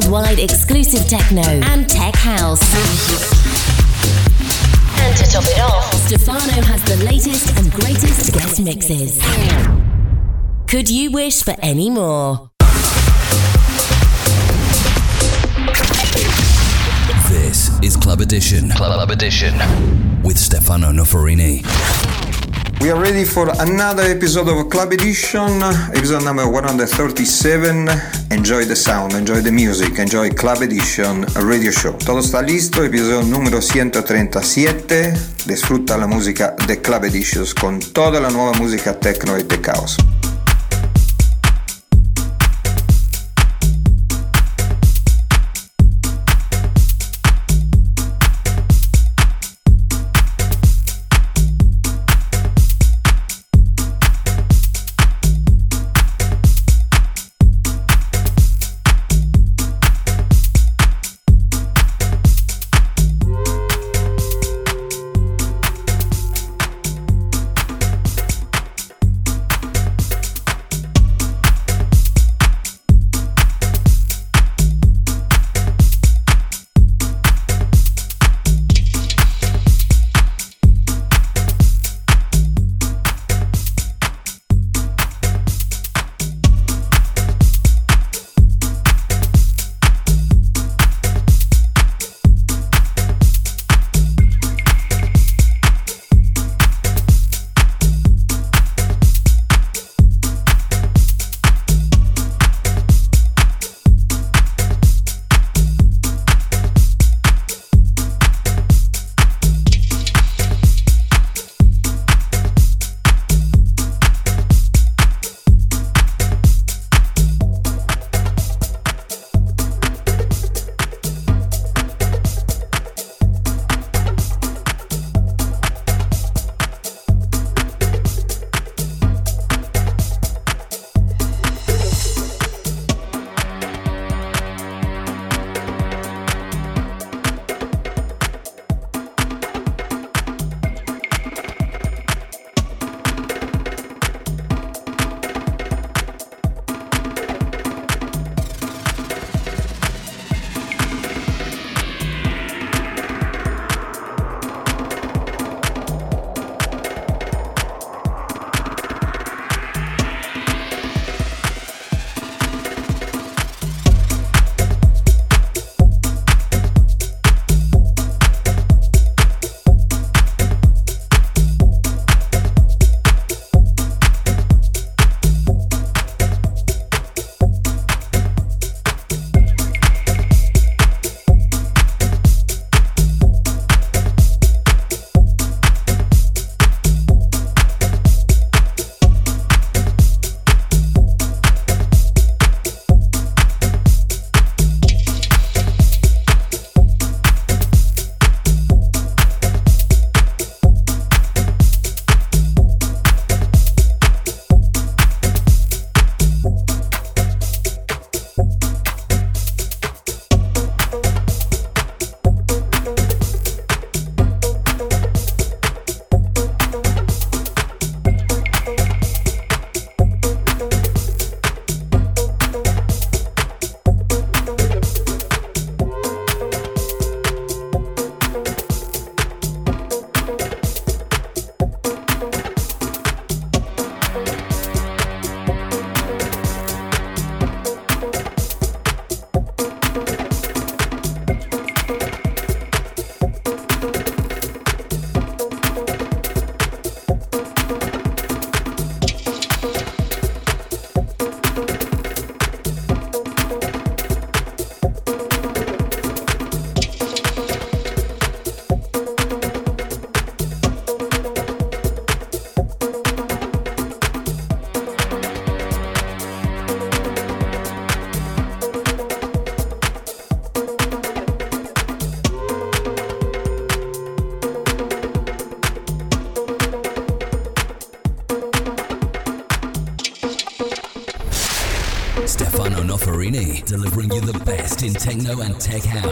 worldwide exclusive techno and tech house. And to top it off, Stefano has the latest and greatest guest mixes. Could you wish for any more? This is Club Edition. Club Edition with Stefano Noferini. We are ready for another episode of Club Edition, episode number 137. Enjoy the sound, enjoy the music, enjoy Club Edition Radio Show. Todo está listo, episodio número 137. Disfruta la música de Club Edition con toda la nueva música techno y de caos. Techno and tech house.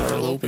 Less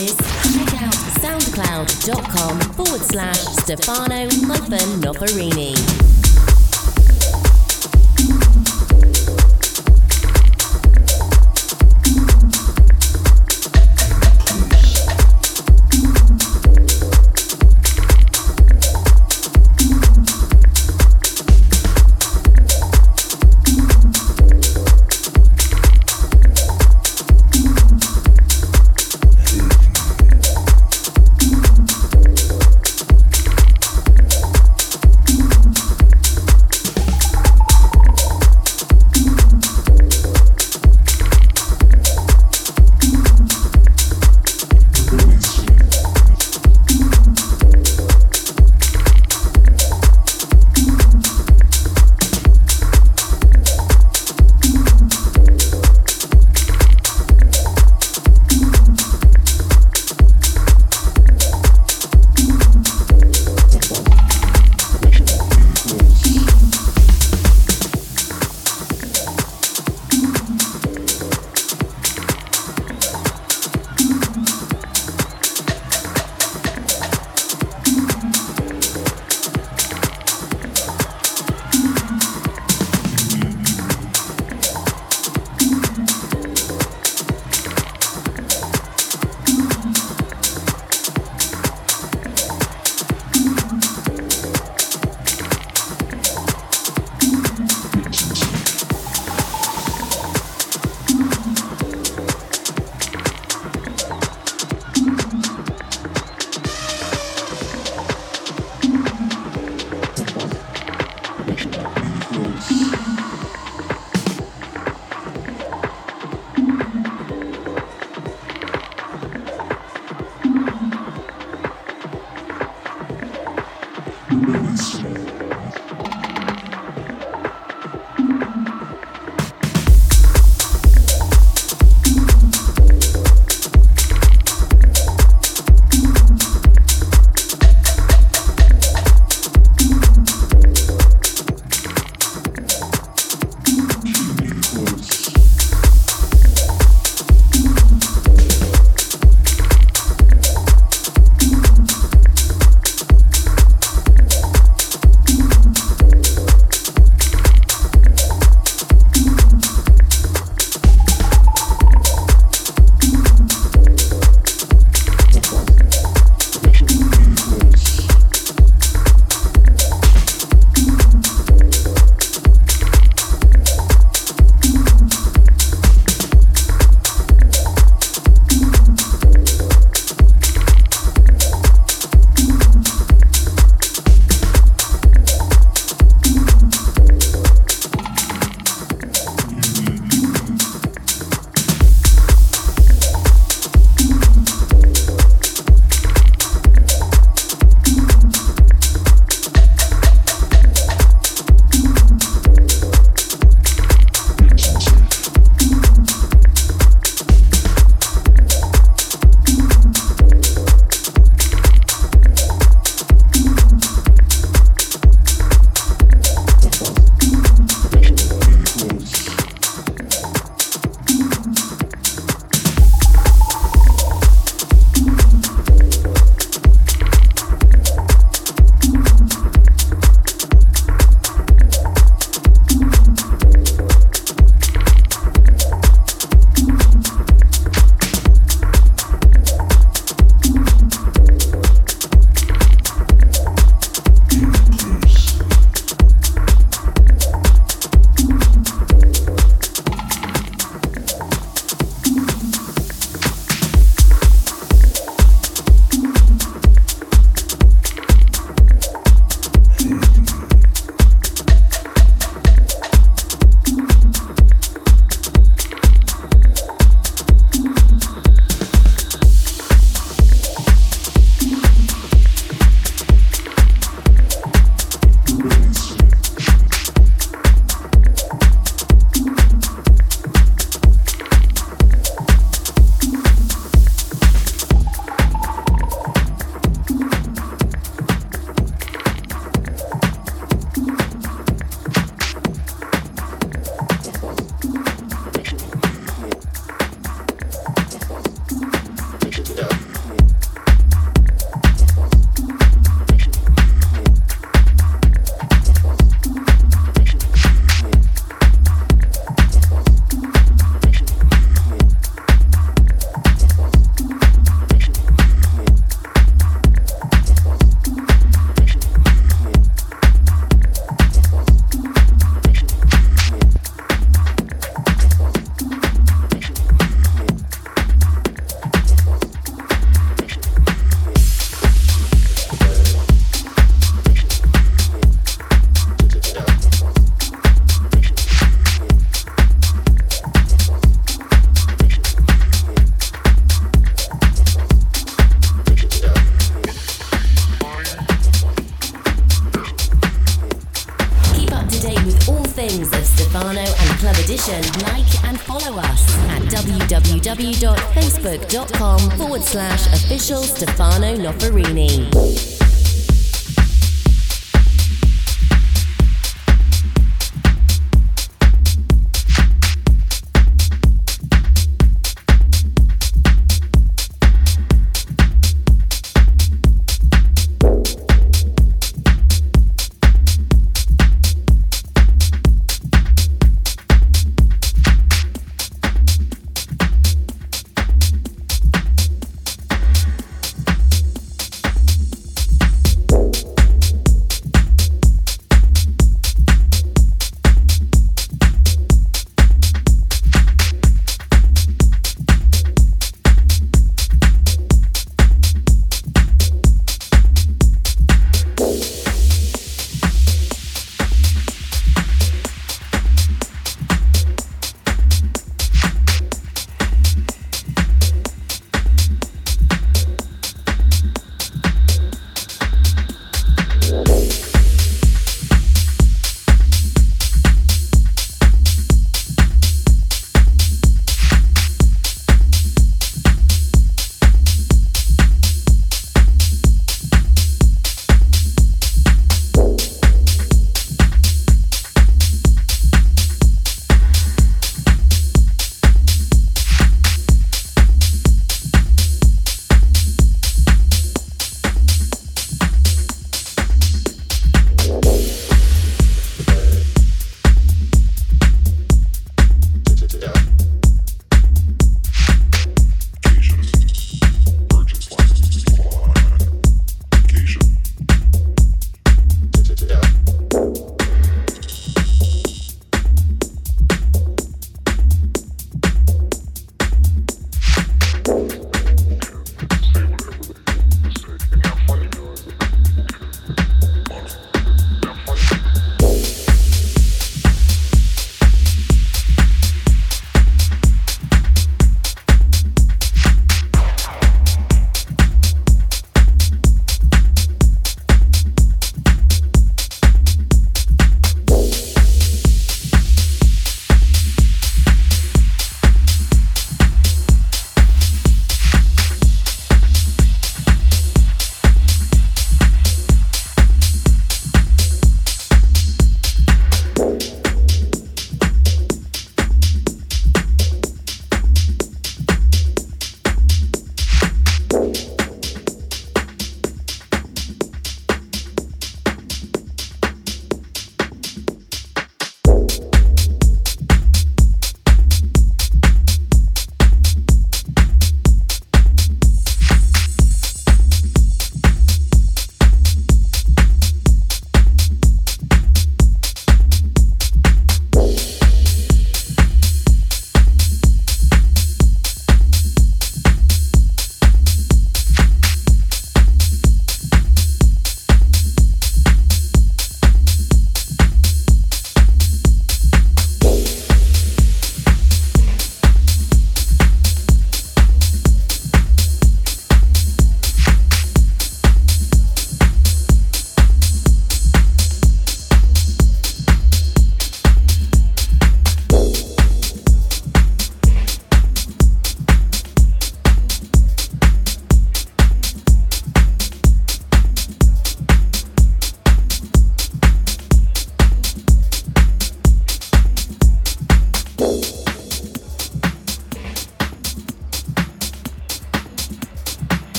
mixes, check out soundcloud.com forward slash Stefano Muffin Noferini.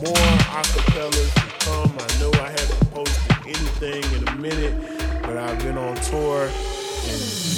more acapellas to come. I know I haven't posted anything in a minute, but I've been on tour and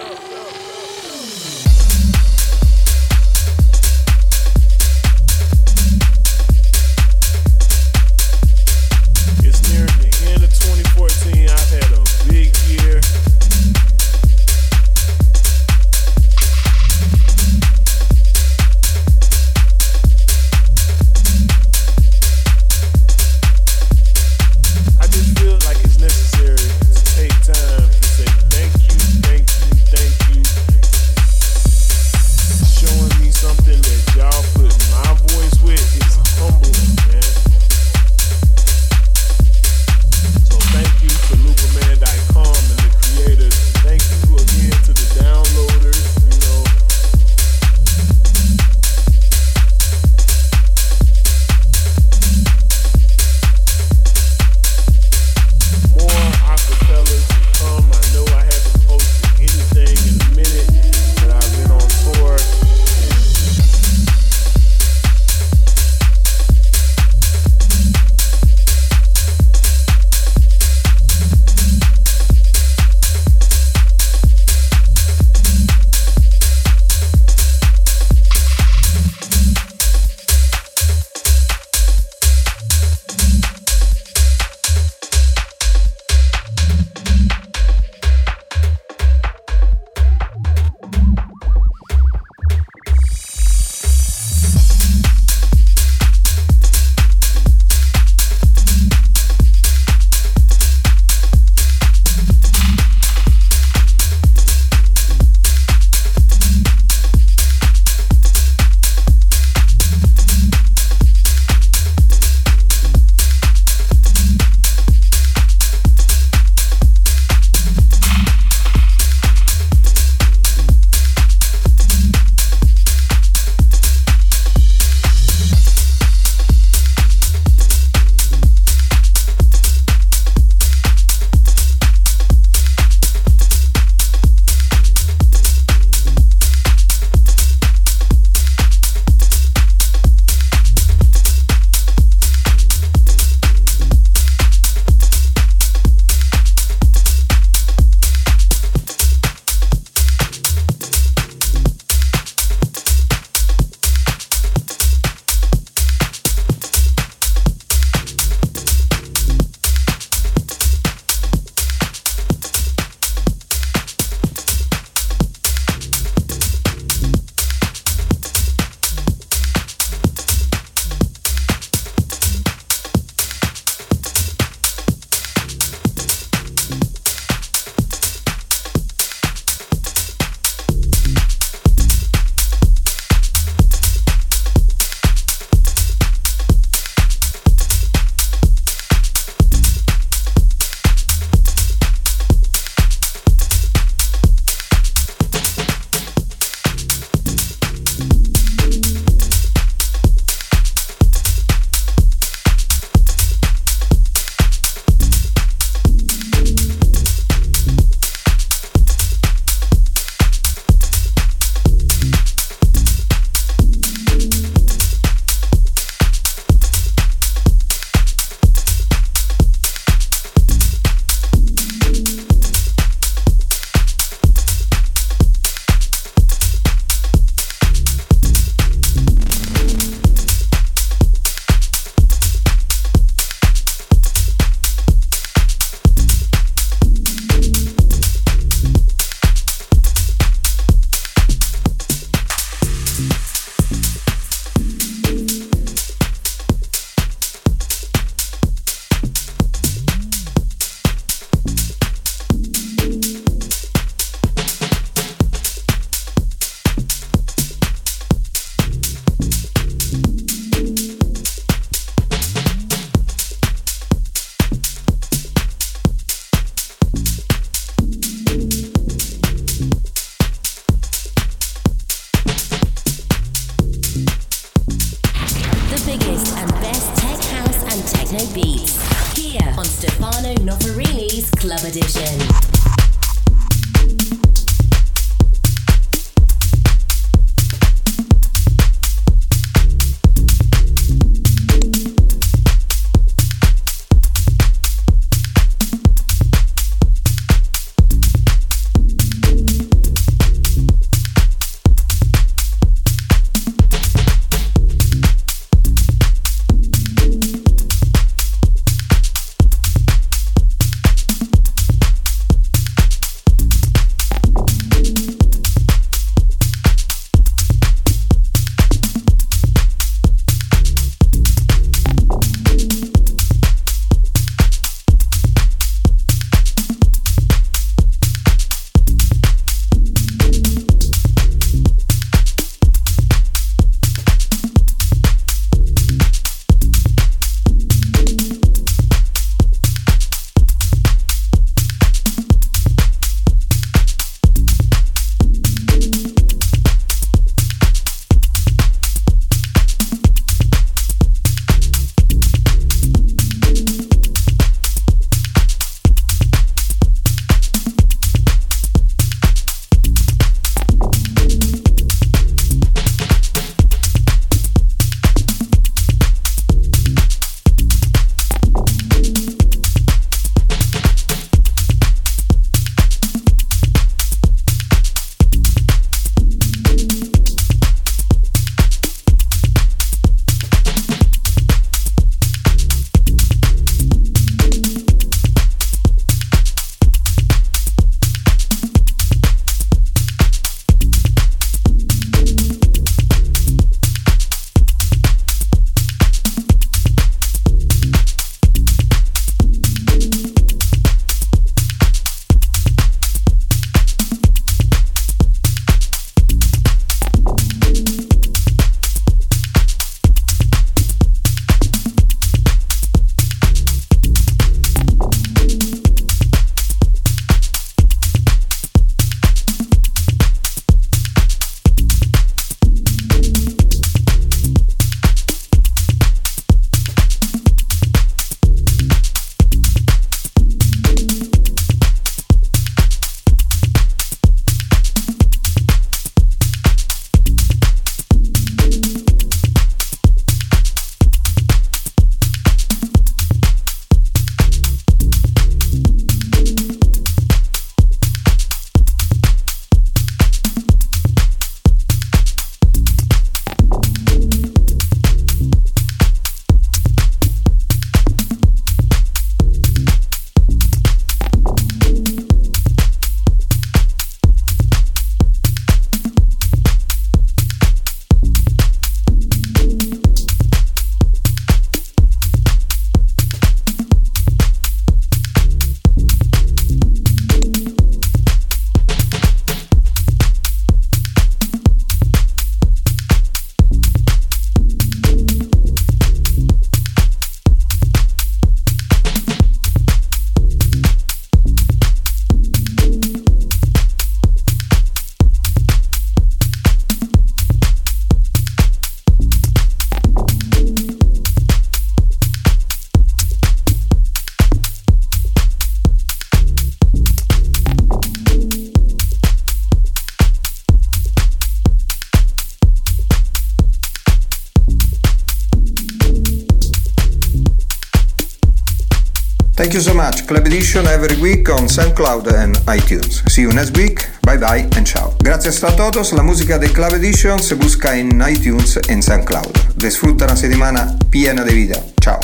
Club Edition every week on SoundCloud and iTunes. See you next week. Bye bye and ciao. Gracias a todos. La música de Club Edition se busca en iTunes e SoundCloud. Disfruta una settimana piena de vida. Ciao.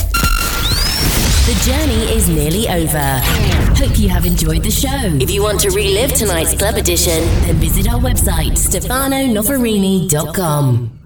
The journey is nearly over. Hope you have enjoyed the show. If you want to relive tonight's club edition, then visit our website, stefanonoferini.com.